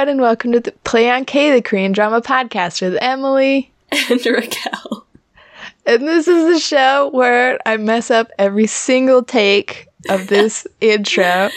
everyone, and welcome to the Play on K, the Korean drama podcast with Emily and Raquel. And this is the show where I mess up every single take of this intro.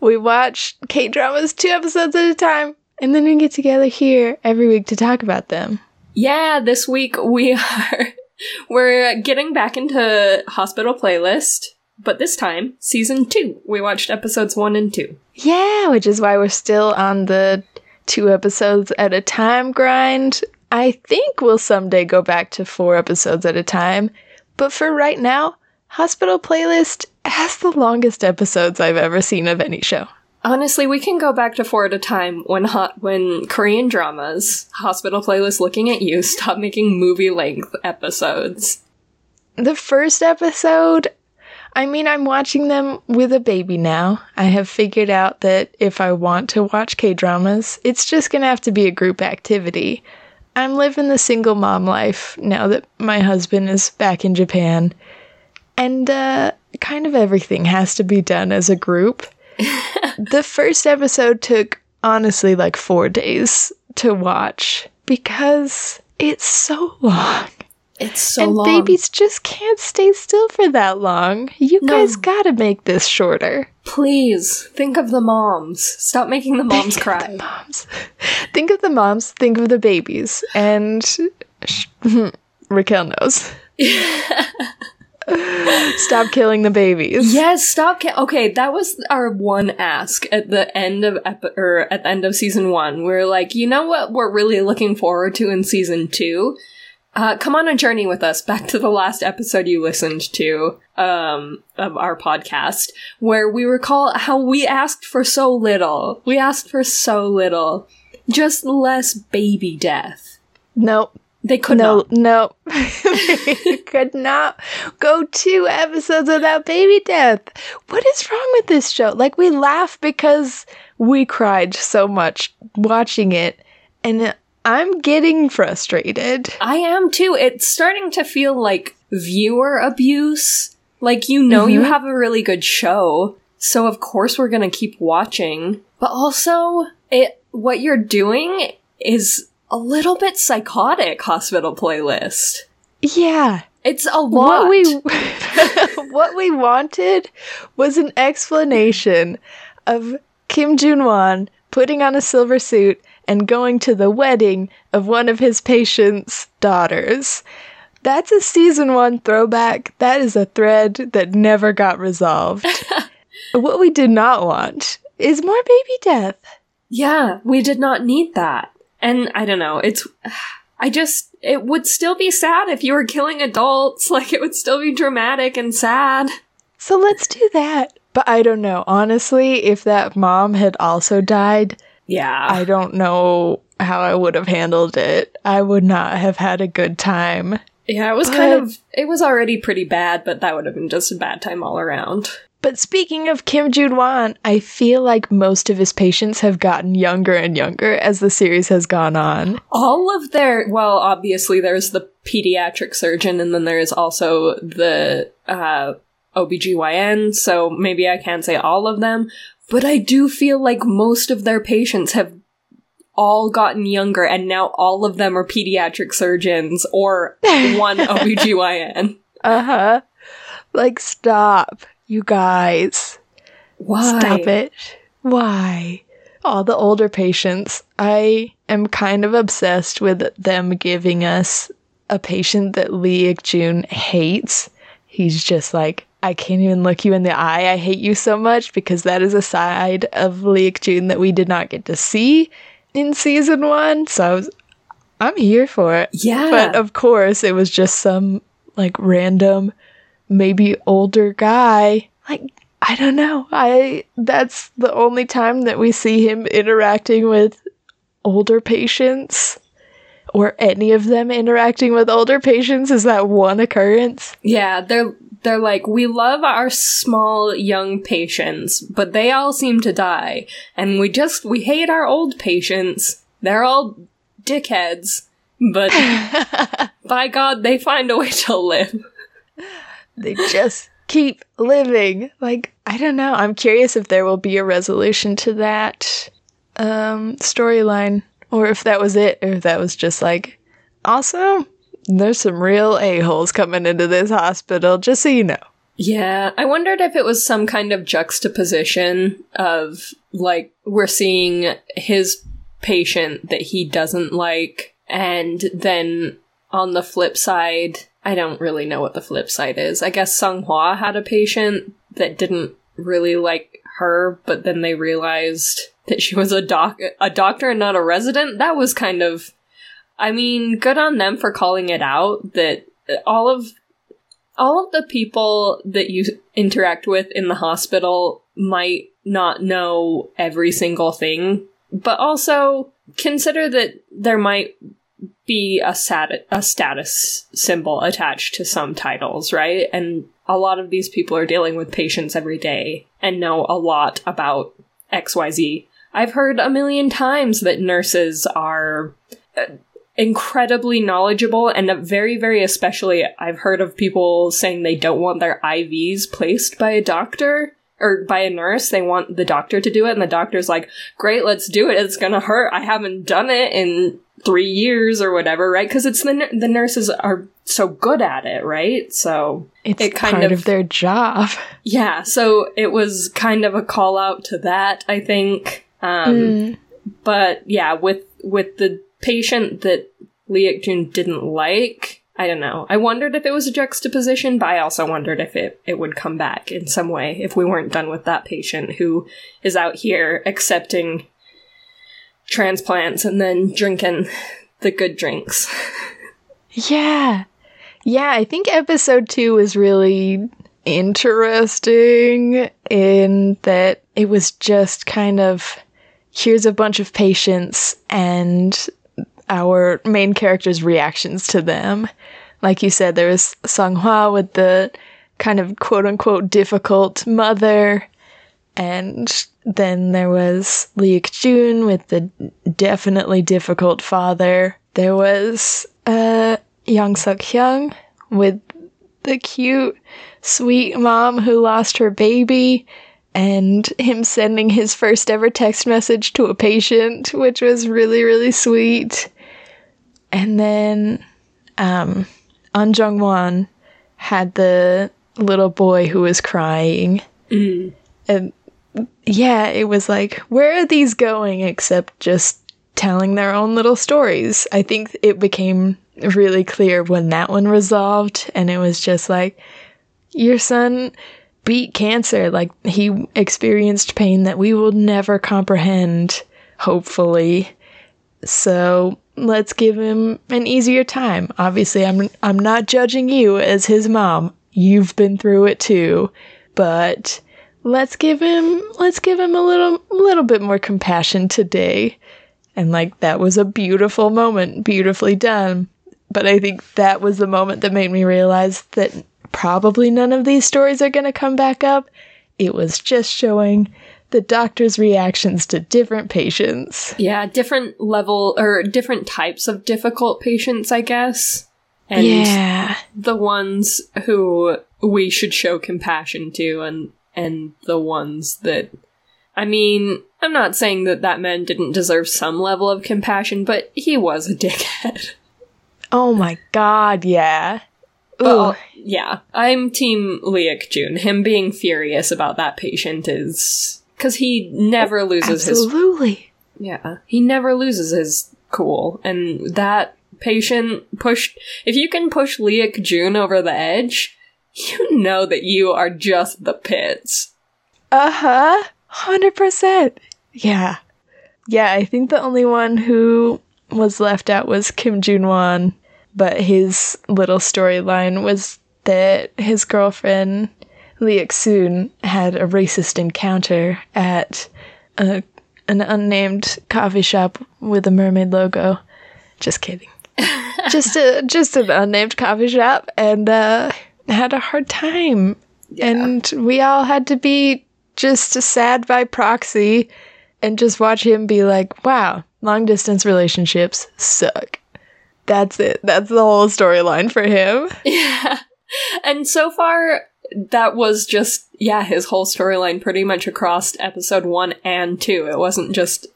We watch K dramas two episodes at a time, and then we get together here every week to talk about them. Yeah, this week we are we're getting back into hospital playlist, but this time season two. We watched episodes one and two. Yeah, which is why we're still on the two episodes at a time grind. I think we'll someday go back to four episodes at a time, but for right now, Hospital Playlist has the longest episodes I've ever seen of any show. Honestly, we can go back to four at a time when hot when Korean dramas, Hospital Playlist looking at you, stop making movie length episodes. The first episode, I mean, I'm watching them with a baby now. I have figured out that if I want to watch K dramas, it's just gonna have to be a group activity. I'm living the single mom life now that my husband is back in Japan. And uh, kind of everything has to be done as a group. the first episode took honestly like four days to watch because it's so long. It's so and long. babies just can't stay still for that long. You No. guys gotta make this shorter. Please think of the moms. Stop making the moms Think of cry. the moms. Think of the moms, think of the babies. And hmm, Raquel knows. Stop killing the babies. Yes, stop. Ca- okay, that was our one ask at the end of epi- or at the end of season one. We are like, you know what, we're really looking forward to in season two. Uh, come on a journey with us back to the last episode you listened to um, of our podcast, where we recall how we asked for so little. We asked for so little, just less baby death. Nope. They could no, not. no. Could not go two episodes without baby death. What is wrong with this show? Like, we laugh because we cried so much watching it, and I'm getting frustrated. I am too. It's starting to feel like viewer abuse. Like, you know, you Mhm. have a really good show, so of course we're gonna keep watching. But also, it what you're doing is a little bit psychotic. Hospital playlist. Yeah. It's a lot. What we what we wanted was an explanation of Kim Jun Won putting on a silver suit and going to the wedding of one of his patients' daughters. That's a season one throwback. That is a thread that never got resolved. what we did not want is more baby death. yeah, we did not need that. And I don't know. It's. I just. It would still be sad if you were killing adults. Like, it would still be dramatic and sad. So let's do that. But I don't know. Honestly, if that mom had also died, Yeah. I don't know how I would have handled it. I would not have had a good time. Yeah, it was But- kind of. It was already pretty bad, but that would have been just a bad time all around. But speaking of Kim Jun Won, I feel like most of his patients have gotten younger and younger as the series has gone on. All of their. Well, obviously, there's the pediatric surgeon, and then there's also the uh, OBGYN, so maybe I can't say all of them, but I do feel like most of their patients have all gotten younger, and now all of them are pediatric surgeons or one OBGYN. Uh huh. Like, stop, you guys. Why? Stop it. Why? All the older patients, I am kind of obsessed with them giving us a patient that Lee Ik Jun hates. He's just like, I can't even look you in the eye. I hate you so much because that is a side of Lee Ik Jun that we did not get to see in season one. So I was, I'm here for it. Yeah. But of course, it was just some like random, maybe older guy. Like, I don't know. I that's the only time that we see him interacting with older patients or any of them interacting with older patients is that one occurrence. Yeah, they're they're like we love our small young patients, but they all seem to die, and we just we hate our old patients. They're all dickheads, but by God, they find a way to live. they just keep living. Like, I don't know. I'm curious if there will be a resolution to that. um, storyline, or if that was it, or if that was just like, also, there's some real a-holes coming into this hospital, just so you know. Yeah, I wondered if it was some kind of juxtaposition of like we're seeing his patient that he doesn't like, and then on the flip side, I don't really know what the flip side is. I guess Song Hwa had a patient that didn't really like her, but then they realized that she was a doc a doctor and not a resident. That was kind of I mean, good on them for calling it out that all of all of the people that you interact with in the hospital might not know every single thing, but also consider that there might be a, stat- a status symbol attached to some titles, right? And a lot of these people are dealing with patients every day and know a lot about XYZ. I've heard a million times that nurses are incredibly knowledgeable and very very especially I've heard of people saying they don't want their IVs placed by a doctor or by a nurse. They want the doctor to do it and the doctor's like great let's do it. It's going to hurt. I haven't done it in 3 years or whatever right? Cuz it's the the nurses are so good at it right? So it's it kind of, of their job. Yeah so it was kind of a call out to that I think. Um mm. but yeah with with the patient that Lee Jun didn't like. I don't know. I wondered if it was a juxtaposition, but I also wondered if it, it would come back in some way if we weren't done with that patient who is out here accepting transplants and then drinking the good drinks. yeah. Yeah, I think episode two was really interesting in that it was just kind of here's a bunch of patients and our main character's reactions to them. Like you said, there was Sang Hwa with the kind of quote unquote difficult mother, and then there was Lee Jun with the definitely difficult father. There was uh, Yang Suk Hyung with the cute, sweet mom who lost her baby, and him sending his first ever text message to a patient, which was really, really sweet. And then um, An Jung Won had the little boy who was crying. Mm. And yeah, it was like, where are these going except just telling their own little stories? I think it became really clear when that one resolved, and it was just like, your son beat cancer. Like, he experienced pain that we will never comprehend, hopefully. So let's give him an easier time. Obviously, I'm I'm not judging you as his mom. You've been through it too. But let's give him let's give him a little little bit more compassion today. And like that was a beautiful moment, beautifully done. But I think that was the moment that made me realize that probably none of these stories are going to come back up. It was just showing the doctor's reactions to different patients. Yeah, different level or different types of difficult patients, I guess. And yeah. the ones who we should show compassion to and and the ones that I mean, I'm not saying that that man didn't deserve some level of compassion, but he was a dickhead. Oh my god, yeah. Oh, yeah. I'm team Lee Ik Jun. Him being furious about that patient is because he never loses Absolutely. his absolutely. Yeah, he never loses his cool, and that patient pushed. If you can push Lee Ik Jun over the edge, you know that you are just the pits. Uh huh. Hundred percent. Yeah. Yeah, I think the only one who was left out was Kim Jun Won, but his little storyline was that his girlfriend Lee Soon had a racist encounter at a, an unnamed coffee shop with a mermaid logo. Just kidding. just a just an unnamed coffee shop, and uh, had a hard time. Yeah. And we all had to be just sad by proxy, and just watch him be like, "Wow, long distance relationships suck." That's it. That's the whole storyline for him. Yeah. And so far, that was just yeah his whole storyline pretty much across episode one and two it wasn't just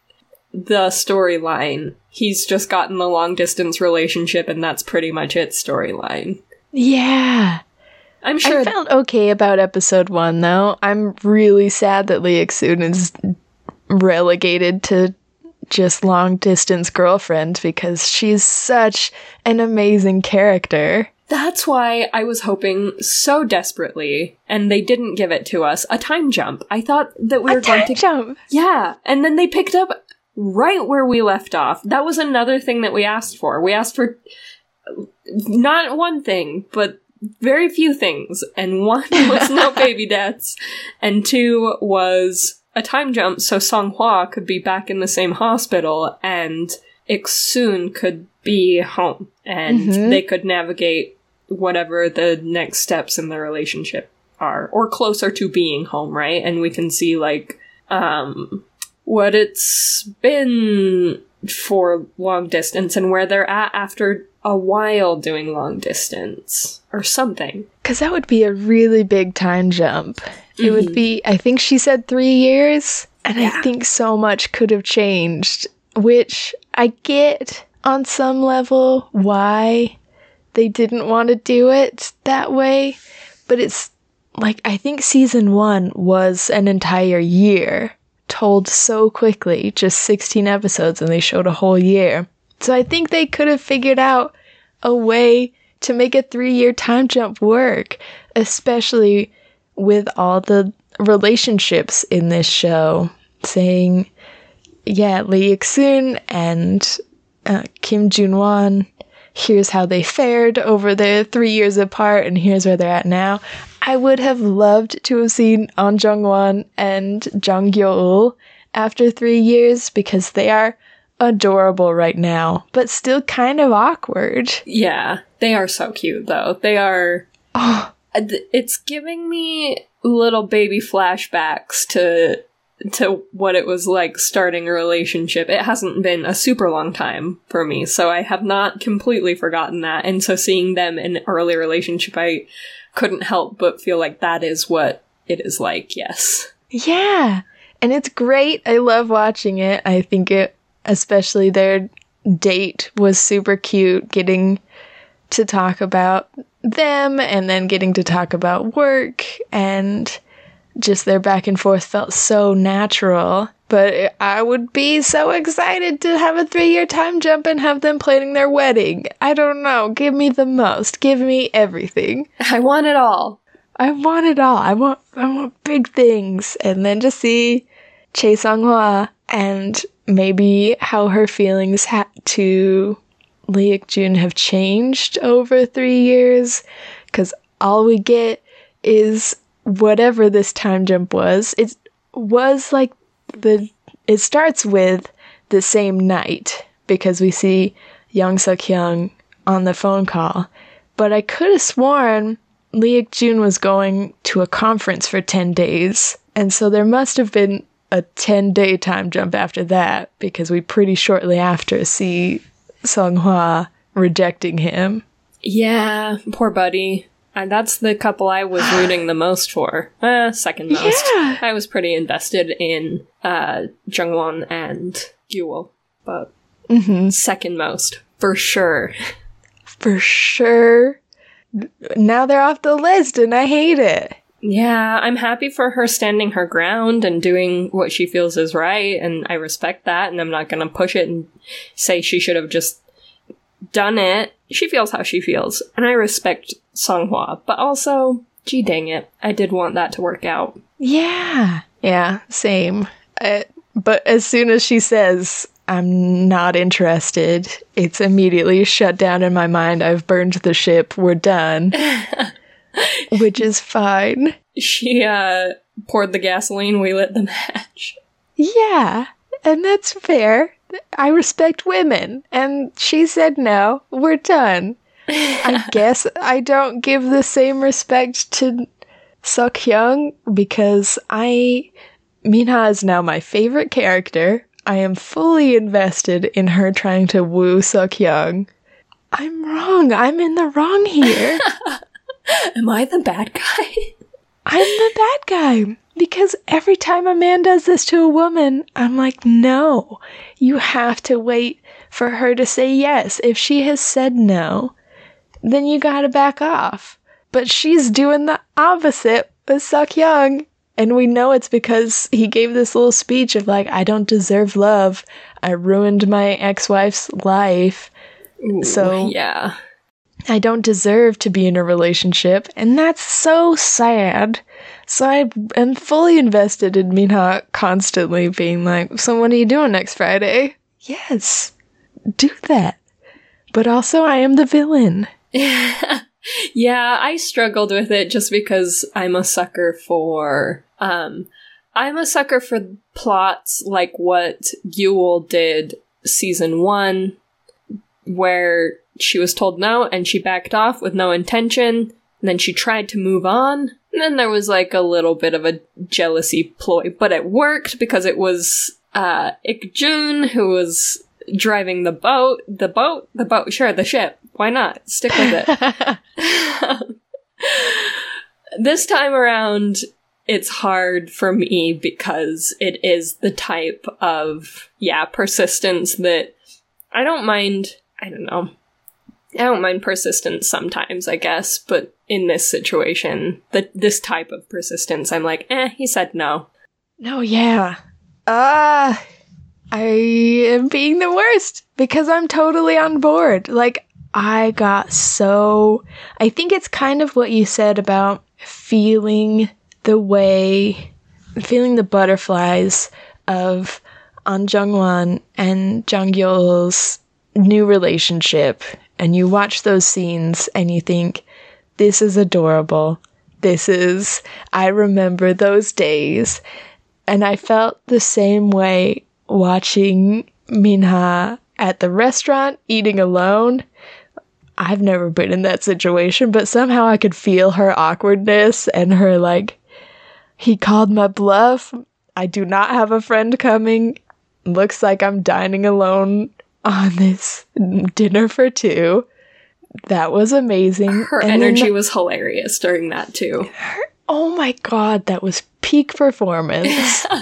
the storyline. He's just gotten the long distance relationship, and that's pretty much its storyline. Yeah. I'm sure. I felt okay about episode one, though. I'm really sad that Lee Soon is relegated to just long distance girlfriend because she's such an amazing character. That's why I was hoping so desperately, and they didn't give it to us, a time jump. I thought that we A were going time to. jump. Yeah, and then they picked up right where we left off. That was another thing that we asked for. We asked for not one thing, but very few things. And one was no baby deaths, and two was a time jump so Song Hwa could be back in the same hospital and Iksun could be home and Mhm. they could navigate whatever the next steps in the relationship are or closer to being home, right? And we can see like um what it's been for long distance and where they're at after a while doing long distance or something. Because that would be a really big time jump. It would Mhm. be, I think she said three years, and Yeah. I think so much could have changed, which I get on some level why they didn't want to do it that way, but it's like, I think season one was an entire year told so quickly, just 16 episodes, and they showed a whole year. So I think they could have figured out a way to make a three year time jump work, especially with all the relationships in this show. Saying, yeah, Lee Ik-soon and uh, Kim Jun-won, here's how they fared over the three years apart, and here's where they're at now. I would have loved to have seen An Jung-won and Jung Gyo-ul after three years because they are adorable right now, but still kind of awkward. Yeah, they are so cute though. They are Oh, Uh, it's giving me little baby flashbacks to to what it was like starting a relationship. It hasn't been a super long time for me, so I have not completely forgotten that. And so seeing them in an early relationship, I couldn't help but feel like that is what it is like. Yes. yeah. And it's great. I love watching it. I think it, especially their date, was super cute getting to talk about them and then getting to talk about work and just their back and forth felt so natural. But I would be so excited to have a three year time jump and have them planning their wedding. I don't know. Give me the most. Give me everything. I want it all. I want it all. I want I want big things. And then to see Che Sung-hwa and maybe how her feelings ha- to Lee Ik-jun have changed over three years. Because all we get is whatever this time jump was. It was like the. It starts with the same night because we see Yang Suk Hyung on the phone call. But I could have sworn Lee Ik-jun was going to a conference for 10 days. And so there must have been a 10 day time jump after that because we pretty shortly after see Sung Hwa rejecting him. Yeah, poor buddy. And that's the couple I was rooting the most for. Uh, second most. Yeah. I was pretty invested in uh, Jungwon and Gyuwol, but hmm second most for sure. For sure. Now they're off the list and I hate it. Yeah, I'm happy for her standing her ground and doing what she feels is right, and I respect that, and I'm not gonna push it and say she should have just done it. She feels how she feels, and I respect Song Hwa, but also, gee dang it, I did want that to work out. Yeah. Yeah, same. Uh, but as soon as she says, I'm not interested, it's immediately shut down in my mind. I've burned the ship. We're done. Which is fine. She, uh, poured the gasoline, we lit the match. Yeah, and that's fair. I respect women. And she said no. We're done. I guess I don't give the same respect to Suk Hyung because I. Minha is now my favorite character. I am fully invested in her trying to woo Suk. I'm wrong. I'm in the wrong here. Am I the bad guy? I'm the bad guy. Because every time a man does this to a woman, I'm like, no, you have to wait for her to say yes. If she has said no, then you gotta back off. But she's doing the opposite with Suk Hyung. And we know it's because he gave this little speech of like, I don't deserve love. I ruined my ex wife's life. Ooh, So- yeah. I don't deserve to be in a relationship. And that's so sad. So I am fully invested in Minha constantly being like, So what are you doing next Friday? Yes, do that. But also, I am the villain. yeah, I struggled with it just because I'm a sucker for um I'm a sucker for plots like what Yule did season 1 where she was told no and she backed off with no intention and then she tried to move on and then there was like a little bit of a jealousy ploy but it worked because it was uh Ikjun who was driving the boat the boat the boat sure the ship why not stick with it this time around, it's hard for me because it is the type of, yeah, persistence that I don't mind. I don't know. I don't mind persistence sometimes, I guess, but in this situation, the, this type of persistence, I'm like, eh, he said no. No, yeah. Ah, I am being the worst because I'm totally on board. Like, I got so. I think it's kind of what you said about feeling the way, feeling the butterflies of An Jungwon and Jung Yul's new relationship. And you watch those scenes and you think, this is adorable. This is, I remember those days. And I felt the same way watching Minha at the restaurant eating alone. I've never been in that situation, but somehow I could feel her awkwardness and her like, he called my bluff. I do not have a friend coming. Looks like I'm dining alone on this dinner for two. That was amazing. Her And then energy was hilarious during that too. oh my god, that was peak performance.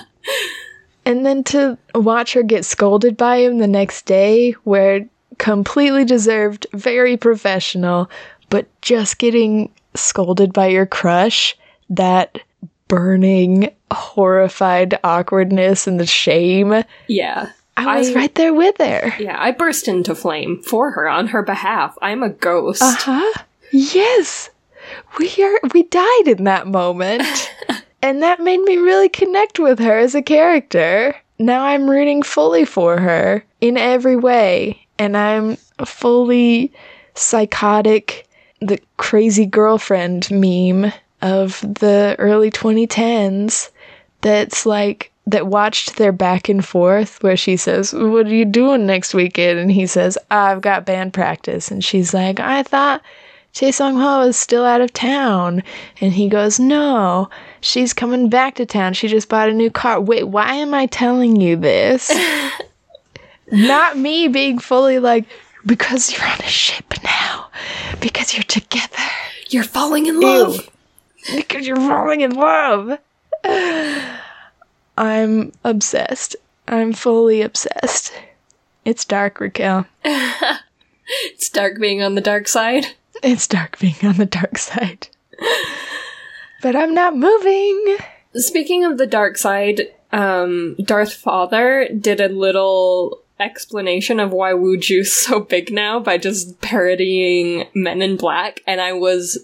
and then to watch her get scolded by him the next day, where completely deserved, very professional, but just getting scolded by your crush, that burning, horrified awkwardness and the shame. Yeah. I was I- right there with her. Yeah, I burst into flame for her on her behalf. I'm a ghost. Uh huh. Yes, we are. We died in that moment, and that made me really connect with her as a character. Now I'm rooting fully for her in every way, and I'm fully psychotic, the crazy girlfriend meme of the early 2010s. That's like that watched their back and forth where she says, What are you doing next weekend? And he says, I've got band practice. And she's like, I thought Chae Sung Ho is still out of town. And he goes, No, she's coming back to town. She just bought a new car. Wait, why am I telling you this? Not me being fully like, Because you're on a ship now. Because you're together. You're falling in Ew. love. Because you're falling in love. I'm obsessed. I'm fully obsessed. It's dark, Raquel. It's dark being on the dark side. It's dark being on the dark side. But I'm not moving. Speaking of the dark side, um, Darth Father did a little explanation of why Wuju's so big now by just parodying Men in Black, and I was,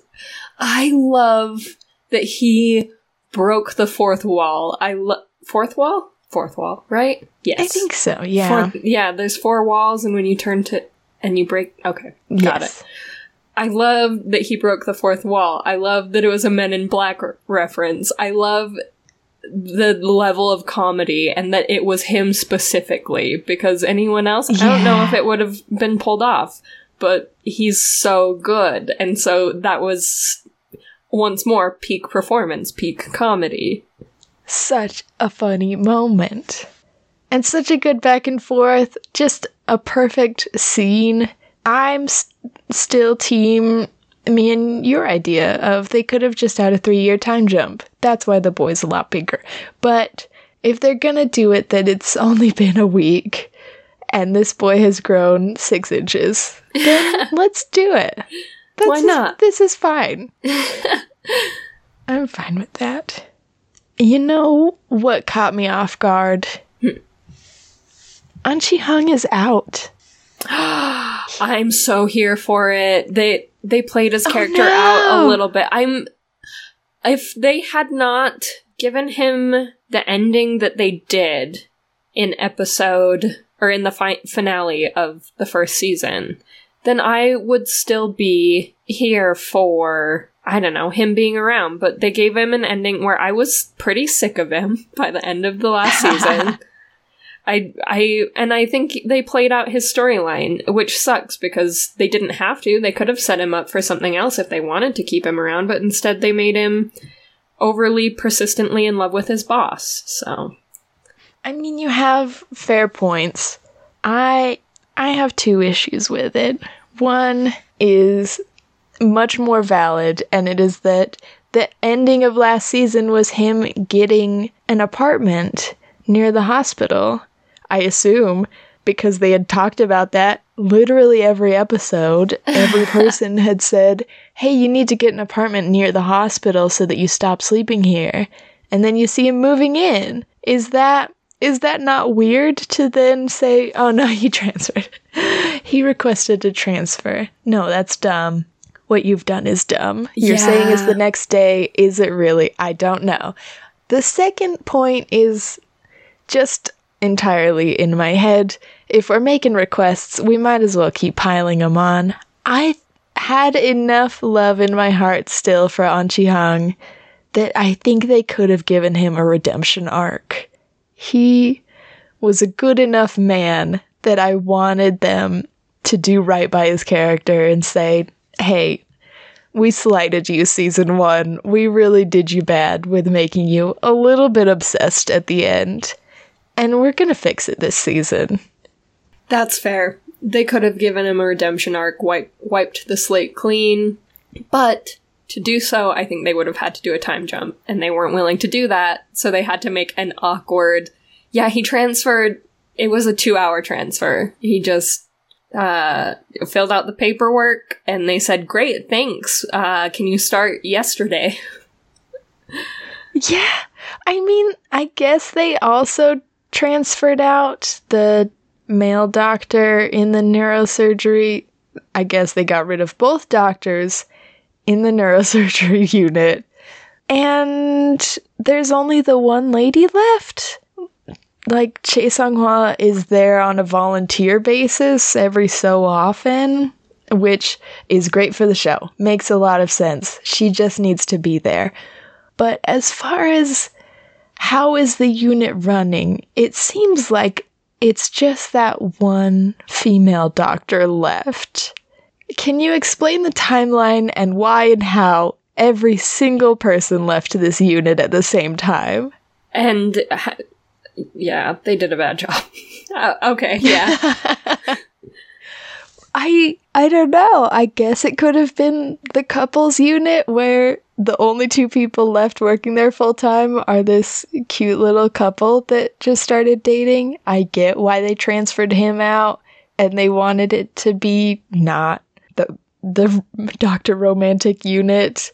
I love that he broke the fourth wall. I love fourth wall, fourth wall, right? Yes, I think so, yeah. Fourth- yeah. There's four walls, and when you turn to and you break, okay, got it. I love that he broke the fourth wall. I love that it was a Men in Black re- reference. I love the level of comedy and that it was him specifically because anyone else, I don't know if it would have been pulled off, but he's so good. And so that was once more peak performance, peak comedy. Such a funny moment. And such a good back and forth. Just a perfect scene. I'm s- still team me and your idea of they could have just had a three year time jump. That's why the boy's a lot bigger. But if they're gonna do it, then it's only been a week and this boy has grown six inches, then let's do it. That's Why not? This is fine. I'm fine with that. You know what caught me off guard? Hmm. An Chi Hong is out. I'm so here for it. They they played his oh, character no. out a little bit. I'm if they had not given him the ending that they did in episode or in the fi- finale of the first season, then I would still be here for I don't know him being around. But they gave him an ending where I was pretty sick of him by the end of the last season. I I and I think they played out his storyline, which sucks because they didn't have to. They could have set him up for something else if they wanted to keep him around, but instead they made him overly persistently in love with his boss. So, I mean, you have fair points. I I have two issues with it. One is much more valid, and it is that the ending of last season was him getting an apartment near the hospital. I assume because they had talked about that literally every episode. Every person had said, Hey, you need to get an apartment near the hospital so that you stop sleeping here. And then you see him moving in. Is that is that not weird to then say, oh no, he transferred? he requested a transfer. No, that's dumb. What you've done is dumb. You're saying it's the next day. Is it really? I don't know. The second point is just entirely in my head. If we're making requests, we might as well keep piling them on. I had enough love in my heart still for An Chi Hong that I think they could have given him a redemption arc. He was a good enough man that I wanted them to do right by his character and say, hey, we slighted you season one. We really did you bad with making you a little bit obsessed at the end. And we're gonna fix it this season. That's fair. They could have given him a redemption arc, wipe, wiped the slate clean, but to do so, I think they would have had to do a time jump, and they weren't willing to do that, so they had to make an awkward. Yeah, he transferred. It was a two-hour transfer. He just uh, filled out the paperwork, and they said, "Great, thanks. Uh, can you start yesterday?" Yeah, I mean, I guess they also transferred out the male doctor in the neurosurgery. I guess they got rid of both doctors in the neurosurgery unit. And there's only the one lady left. Like, Che Sung Hwa is there on a volunteer basis every so often, which is great for the show. Makes a lot of sense. She just needs to be there. But as far as how is the unit running, it seems like it's just that one female doctor left. Can you explain the timeline and why and how every single person left this unit at the same time? And uh, yeah, they did a bad job. Uh, okay, yeah. I I don't know. I guess it could have been the couples unit where the only two people left working there full time are this cute little couple that just started dating. I get why they transferred him out and they wanted it to be not the the Dr. Romantic unit.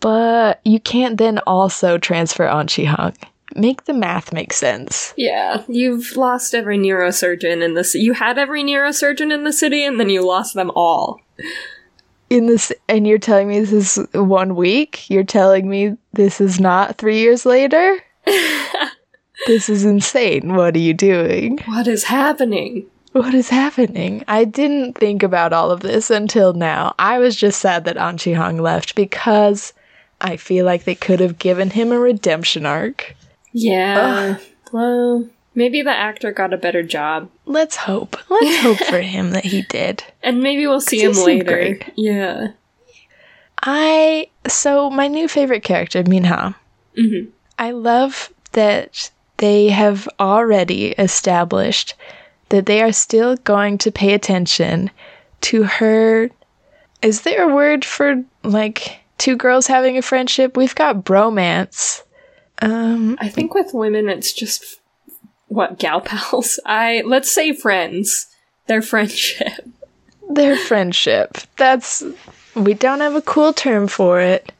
But you can't then also transfer An Chi Hong. Make the math make sense. Yeah, you've lost every neurosurgeon in this. You had every neurosurgeon in the city, and then you lost them all. In this and you're telling me this is one week? You're telling me this is not three years later? This is insane. What are you doing? What is happening? what is happening? I didn't think about all of this until now. I was just sad that anchi hong left because i feel like they could have given him a redemption arc. Yeah. Well, maybe the actor got a better job, let's hope let's hope for him that he did and maybe we'll see him later. Yeah. I so my new favorite character, Minha. Mhm. I love that they have already established that they are still going to pay attention to her is there a word for like two girls having a friendship? We've got bromance. Um, I think with women, it's just what gal pals. I let's say friends. Their friendship. their friendship. That's we don't have a cool term for it,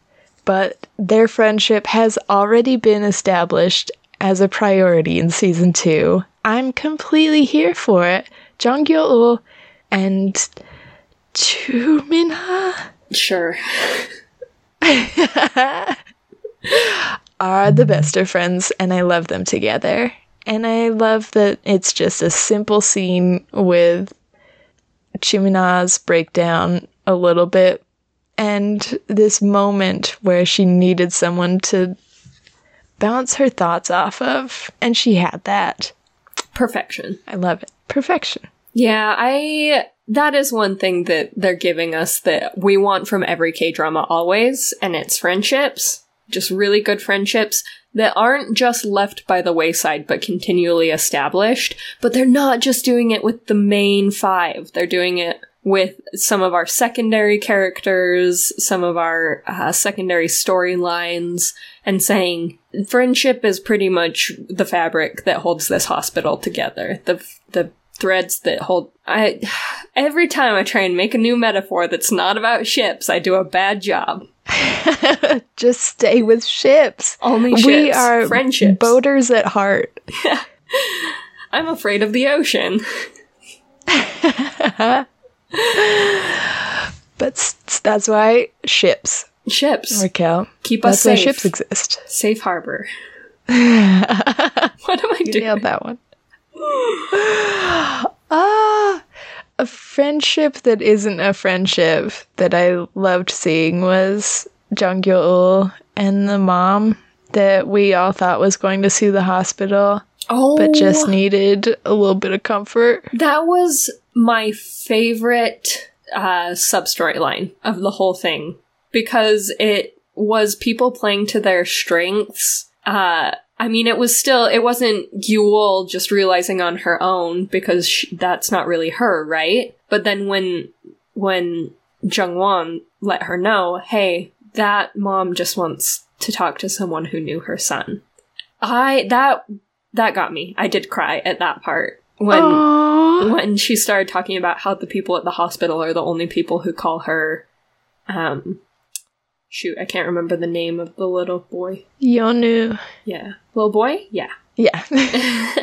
but their friendship has already been established as a priority in season two. I'm completely here for it. Jung Gyo and Chu Minha Sure. are the best of friends, and I love them together. And I love that it's just a simple scene with Chu Minha's breakdown a little bit and this moment where she needed someone to bounce her thoughts off of, and she had that. Perfection. I love it. Perfection. Yeah, I. That is one thing that they're giving us that we want from every K drama always, and it's friendships. Just really good friendships that aren't just left by the wayside but continually established. But they're not just doing it with the main five, they're doing it with some of our secondary characters, some of our uh, secondary storylines, and saying friendship is pretty much the fabric that holds this hospital together. The the threads that hold I every time I try and make a new metaphor that's not about ships, I do a bad job. Just stay with ships. Only ships. we are friendships. boaters at heart. I'm afraid of the ocean. But s- that's why ships, Ships. Raquel. Keep us That's why safe. ships exist. Safe harbor. what am I You doing? nailed that one. ah, a friendship that isn't a friendship that I loved seeing was Jung Gyo and the mom that we all thought was going to sue the hospital, Oh, but just needed a little bit of comfort. That was my favorite uh, sub storyline of the whole thing because it was people playing to their strengths. Uh, I mean, it was still, it wasn't Yule just realizing on her own because sh- that's not really her, right? But then when, when Jungwon let her know, hey, that mom just wants to talk to someone who knew her son. I, that, that got me. I did cry at that part. When, Aww. when she started talking about how the people at the hospital are the only people who call her um shoot i can't remember the name of the little boy Yonu. yeah little boy yeah Yeah.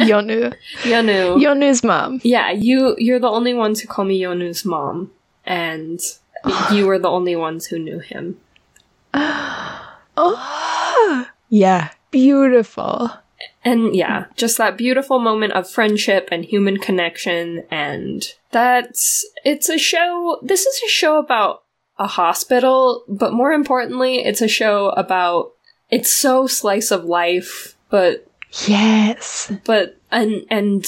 Yonu. yonu Yonu's mom. yeah you you're the only ones who call me yonu's mom and you were the only ones who knew him Oh. Yeah. Beautiful. and yeah just that beautiful moment of friendship and human connection and that's it's a show this is a show about a hospital but more importantly it's a show about it's so slice of life but Yes. but and and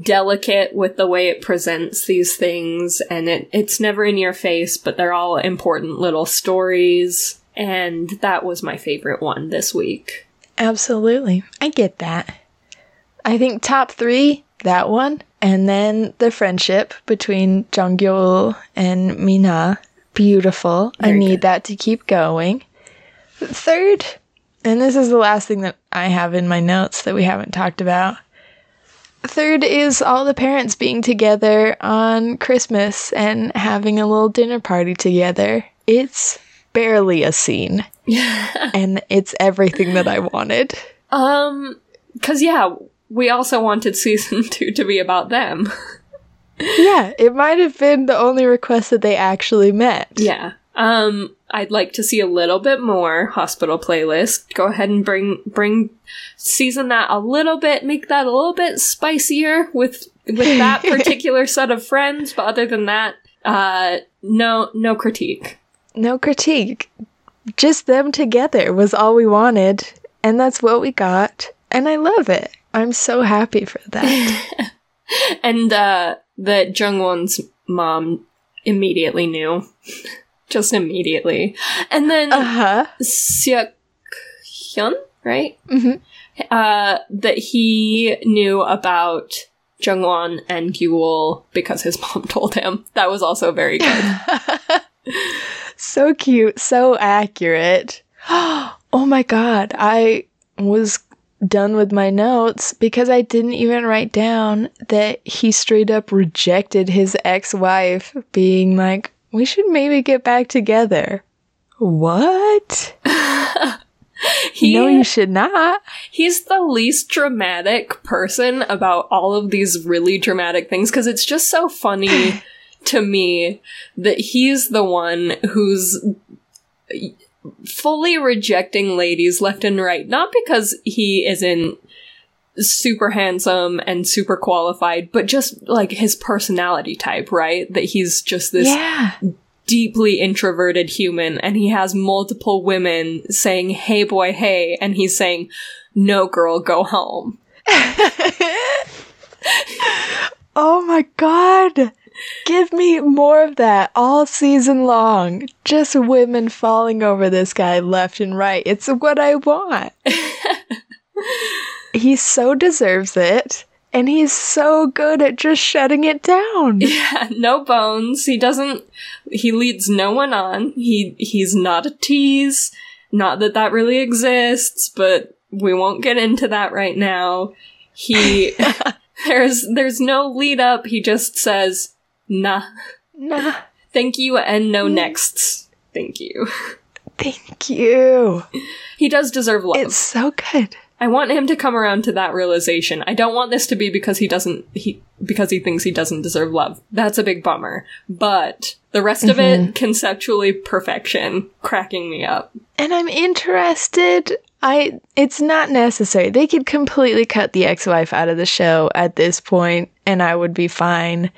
delicate with the way it presents these things and it it's never in your face but they're all important little stories and that was my favorite one this week Absolutely. I get that. I think top three, that one, and then the friendship between Jonggyul and Mina. Beautiful. I need good. that to keep going. Third, and this is the last thing that I have in my notes that we haven't talked about. Third is all the parents being together on Christmas and having a little dinner party together. It's barely a scene, and it's everything that I wanted. Um, cause yeah, we also wanted season two to be about them. Yeah, it might have been the only request that they actually met. yeah. Um, I'd like to see a little bit more hospital playlist. Go ahead and bring bring season that a little bit, make that a little bit spicier with with that particular set of friends. But other than that, uh, no no critique. No critique. Just them together was all we wanted, and that's what we got. And I love it. I'm so happy for that. And uh, that Jungwon's mom immediately knew, just immediately. And then uh huh. Seok Hyun, right? Mhm. Uh, that he knew about Jungwon and Gyul because his mom told him. That was also very good. so cute, so accurate. Oh my god, I was done with my notes because I didn't even write down that he straight up rejected his ex wife, being like, we should maybe get back together. What? He, no, you should not. he's the least dramatic person about all of these really dramatic things because it's just so funny to me that he's the one who's fully rejecting ladies left and right. Not because he isn't super handsome and super qualified, but just like his personality type, right? That he's just this Yeah. deeply introverted human and he has multiple women saying, hey boy, hey, and he's saying, no girl, go home. oh my god. Give me more of that all season long. Just women falling over this guy left and right. It's what I want. he so deserves it. And he's so good at just shutting it down. Yeah, no bones. He doesn't, he leads no one on. He, he's not a tease. Not that that really exists, but we won't get into that right now. He, there's, there's no lead up. He just says, nah, Nah, thank you and no mm. nexts. Thank you. thank you. He does deserve love. It's so good. I want him to come around to that realization. I don't want this to be because he doesn't he because he thinks he doesn't deserve love. That's a big bummer. But the rest of it mm-hmm. conceptually perfection, cracking me up. And I'm interested. I it's not necessary. They could completely cut the ex-wife out of the show at this point and I would be fine.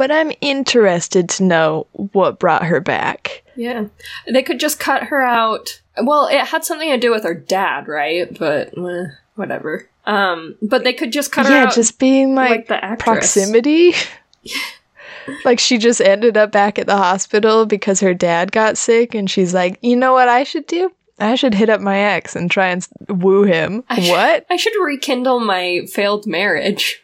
But I'm interested to know what brought her back. Yeah. They could just cut her out. Well, it had something to do with her dad, right? But eh, whatever. Um, but they could just cut her out. yeah, out just being like, like the actress. proximity. like she just ended up back at the hospital because her dad got sick and she's like, "You know what I should do? I should hit up my ex and try and woo him." I should- what? I should rekindle my failed marriage.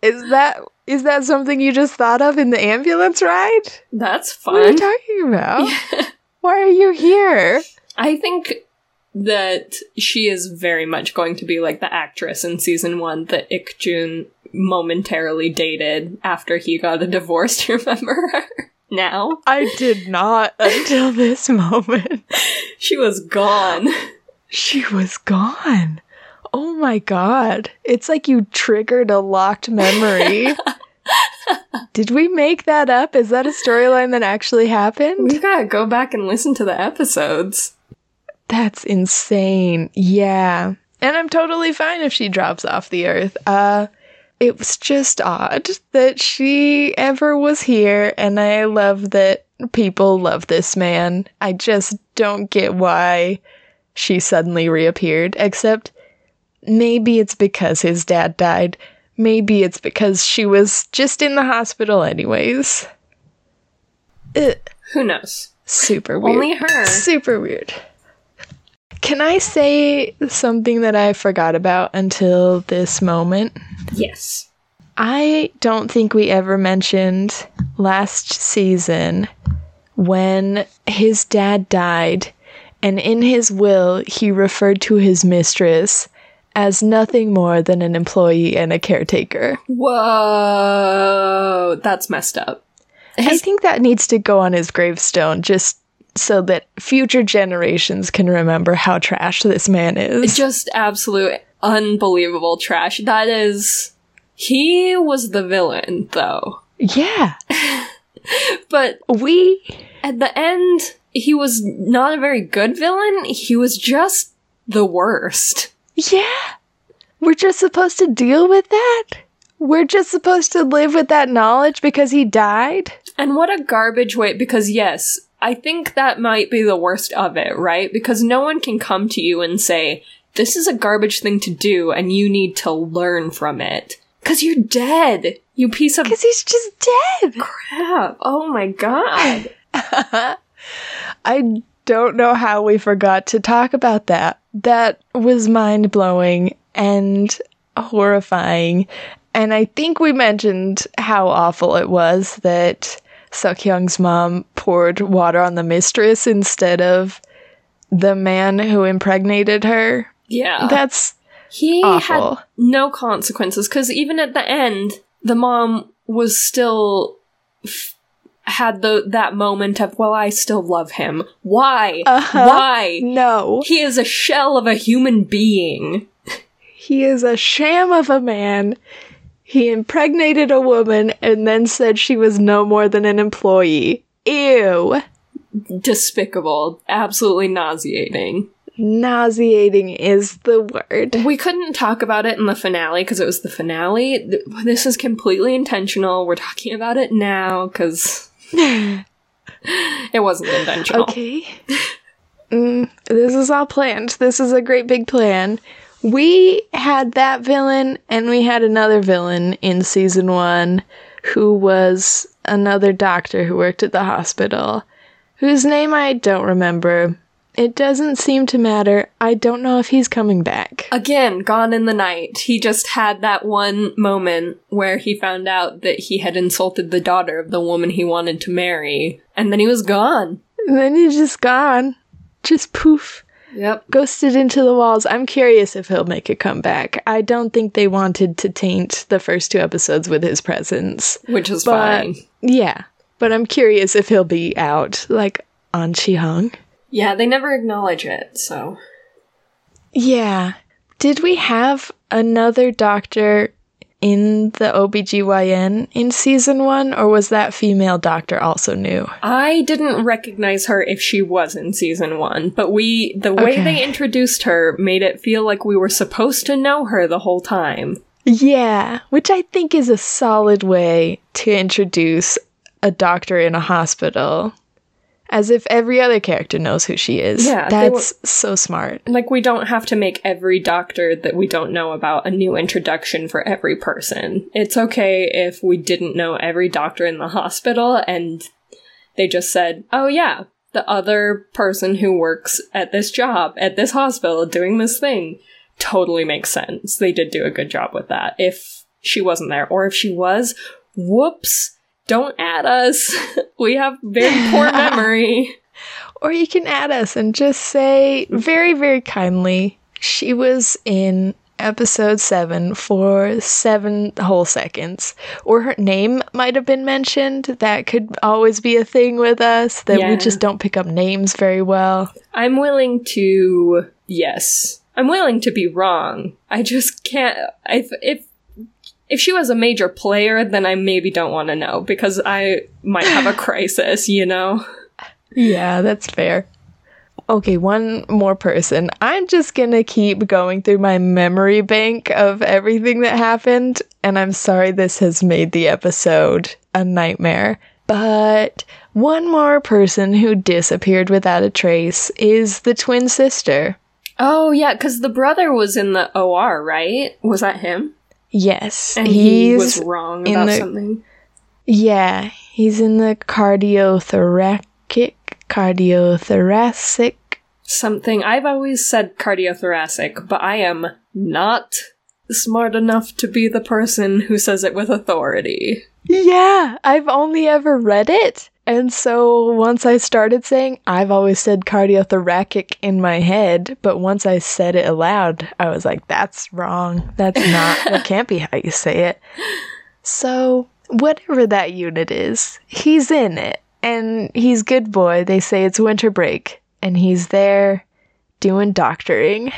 Is that is that something you just thought of in the ambulance ride? That's fine. What are you talking about? Why are you here? I think that she is very much going to be like the actress in season one that Ik Jun momentarily dated after he got a divorce. Do you remember her? Now I did not until this moment. she was gone. She was gone. Oh my god. It's like you triggered a locked memory. Did we make that up? Is that a storyline that actually happened? We gotta go back and listen to the episodes. That's insane. Yeah. And I'm totally fine if she drops off the earth. Uh it was just odd that she ever was here and I love that people love this man. I just don't get why she suddenly reappeared except maybe it's because his dad died. Maybe it's because she was just in the hospital anyways. Ugh, Who knows? super weird. Only her. Super weird. Can I say something that I forgot about until this moment? Yes. I don't think we ever mentioned last season when his dad died, and in his will, he referred to his mistress as nothing more than an employee and a caretaker. Whoa, that's messed up. I think that needs to go on his gravestone just so that future generations can remember how trash this man is. It's just absolute unbelievable trash. That is. He was the villain, though. yeah. But We at the end, he was not a very good villain. He was just the worst. Yeah. We're just supposed to deal with that? We're just supposed to live with that knowledge because he died? And what a garbage way, because yes, I think that might be the worst of it, right? Because no one can come to you and say, this is a garbage thing to do and you need to learn from it. Because you're dead, you piece of Because he's just dead. crap. Oh my god. I don't know how we forgot to talk about that. That was mind blowing and horrifying. And I think we mentioned how awful it was that Suk Hyung's mom poured water on the mistress instead of the man who impregnated her. Yeah. That's he awful. had no consequences because even at the end, the mom was still f- had the that moment of, well, I still love him. Why? Uh-huh. Why? no. He is a shell of a human being. He is a sham of a man. He impregnated a woman and then said she was no more than an employee. Ew. Despicable. Absolutely nauseating. Nauseating is the word. We couldn't talk about it in the finale because it was the finale. This is completely intentional. We're talking about it now because it wasn't intentional. Okay. Mm, this is all planned. This is a great big plan. We had that villain, and we had another villain in season one who was another doctor who worked at the hospital, whose name I don't remember. It doesn't seem to matter. I don't know if he's coming back. Again, gone in the night. He just had that one moment where he found out that he had insulted the daughter of the woman he wanted to marry, and then he was gone. And then he's just gone. Just poof. Yep. ghosted into the walls. I'm curious if he'll make a comeback. I don't think they wanted to taint the first two episodes with his presence. Which is But fine. yeah, but I'm curious if he'll be out like An Chi Hong. Yeah, they never acknowledge it, so. Yeah. Did we have another doctor in the OBGYN in season 1 or was that female doctor also new? I didn't recognize her if she was in season one, but we, the way Okay. they introduced her made it feel like we were supposed to know her the whole time. Yeah, which I think is a solid way to introduce a doctor in a hospital. As if every other character knows who she is. Yeah, That's so smart. Like, we don't have to make every doctor that we don't know about a new introduction for every person. It's okay if we didn't know every doctor in the hospital and they just said, oh yeah, the other person who works at this job, at this hospital, doing this thing, totally makes sense. They did do a good job with that. If she wasn't there, or if she was, whoops, don't add us. we have very poor memory. Or you can add us and just say very, very kindly, she was in episode 7 for 7 whole seconds. Or her name might have been mentioned. That could always be a thing with us, that Yeah. we just don't pick up names very well. I'm willing to yes. I'm willing to be wrong. I just can't if if if she was a major player, then I maybe don't want to know because I might have a crisis, you know? Yeah, that's fair. Okay, one more person. I'm just gonna keep going through my memory bank of everything that happened, and I'm sorry this has made the episode a nightmare. But one more person who disappeared without a trace is the twin sister. Oh yeah, because the brother was in the OR, right? Was that him? Yes, And he was wrong in about the- something. yeah, he's in the cardiothoracic, cardiothoracic Something I've always said cardiothoracic, but I am not smart enough to be the person who says it with authority. Yeah, I've only ever read it. And so once I started saying, I've always said cardiothoracic in my head, but once I said it aloud, I was like, that's wrong. That's not, that can't be how you say it. So, whatever that unit is, he's in it. And he's good boy. They say it's winter break. And he's there doing doctoring.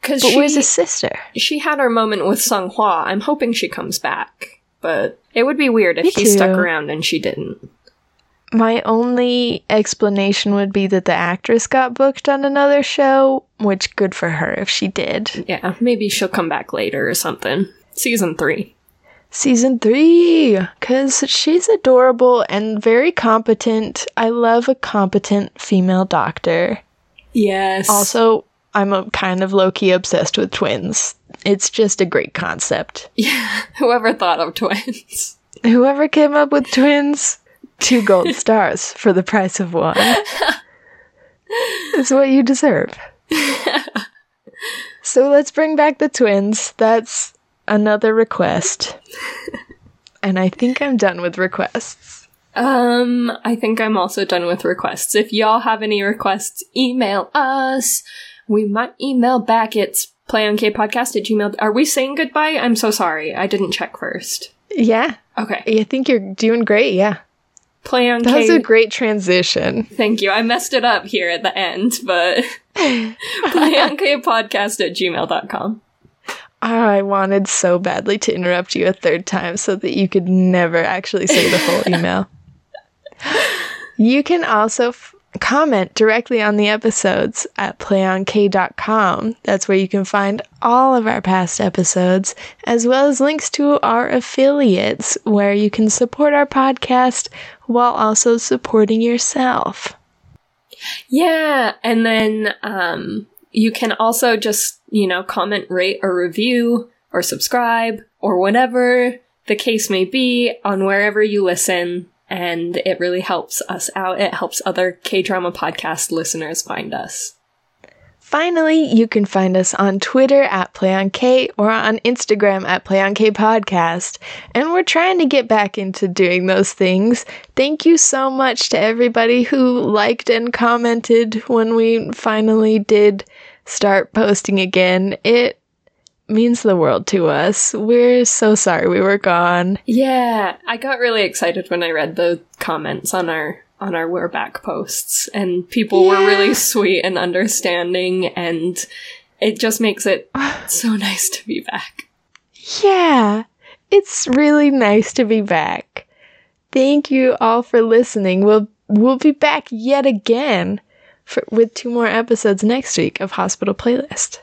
Because But she, where's his sister? she had her moment with Song Hwa. I'm hoping she comes back, but it would be weird if Me he stuck around and she didn't. My only explanation would be that the actress got booked on another show, which good for her if she did. Yeah, maybe she'll come back later or something. Season three. Season three, because she's adorable and very competent. I love a competent female doctor. Yes. Also, I'm a kind of low key obsessed with twins. It's just a great concept. yeah. Whoever thought of twins? Whoever came up with twins, two gold stars for the price of one. It's what you deserve. so let's bring back the twins. That's another request. And I think I'm done with requests. Um, I think I'm also done with requests. If y'all have any requests, email us. We might email back. It's playonkpodcast at gmail. Are we saying goodbye? I'm so sorry. I didn't check first. Yeah. Okay. I think you're doing great. Yeah. Play on That was K. a great transition. Thank you. I messed it up here at the end, but play on podcast at gmail.com. Oh, I wanted so badly to interrupt you a third time so that you could never actually say the full email. You can also f- comment directly on the episodes at playonk.com. That's where you can find all of our past episodes, as well as links to our affiliates where you can support our podcast while also supporting yourself. Yeah, and then um, you can also just, you know, comment, rate, or review, or subscribe, or whatever the case may be on wherever you listen. And it really helps us out. It helps other K drama podcast listeners find us. Finally, you can find us on Twitter at PlayOnK or on Instagram at PlayOnK Podcast. And we're trying to get back into doing those things. Thank you so much to everybody who liked and commented when we finally did start posting again. It means the world to us. We're so sorry we were gone. Yeah, I got really excited when I read the comments on our on our we're back posts and people were really sweet and understanding and it just makes it so nice to be back. Yeah, it's really nice to be back. Thank you all for listening. We'll we'll be back yet again for, with two more episodes next week of Hospital Playlist.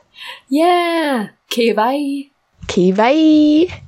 Yeah. Okay, bye. Okay, bye.